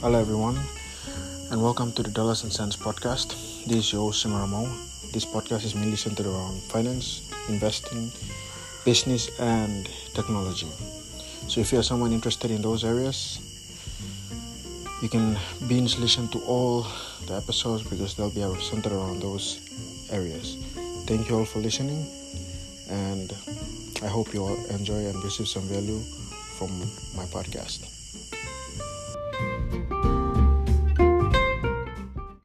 Hello, everyone, and welcome to the Dollars and Cents podcast. This is your host, Simaramo. This podcast is mainly centered around finance, investing, business, and technology. So, if you are someone interested in those areas, you can binge listen to all the episodes because they'll be centered around those areas. Thank you all for listening, and I hope you all enjoy and receive some value from my podcast.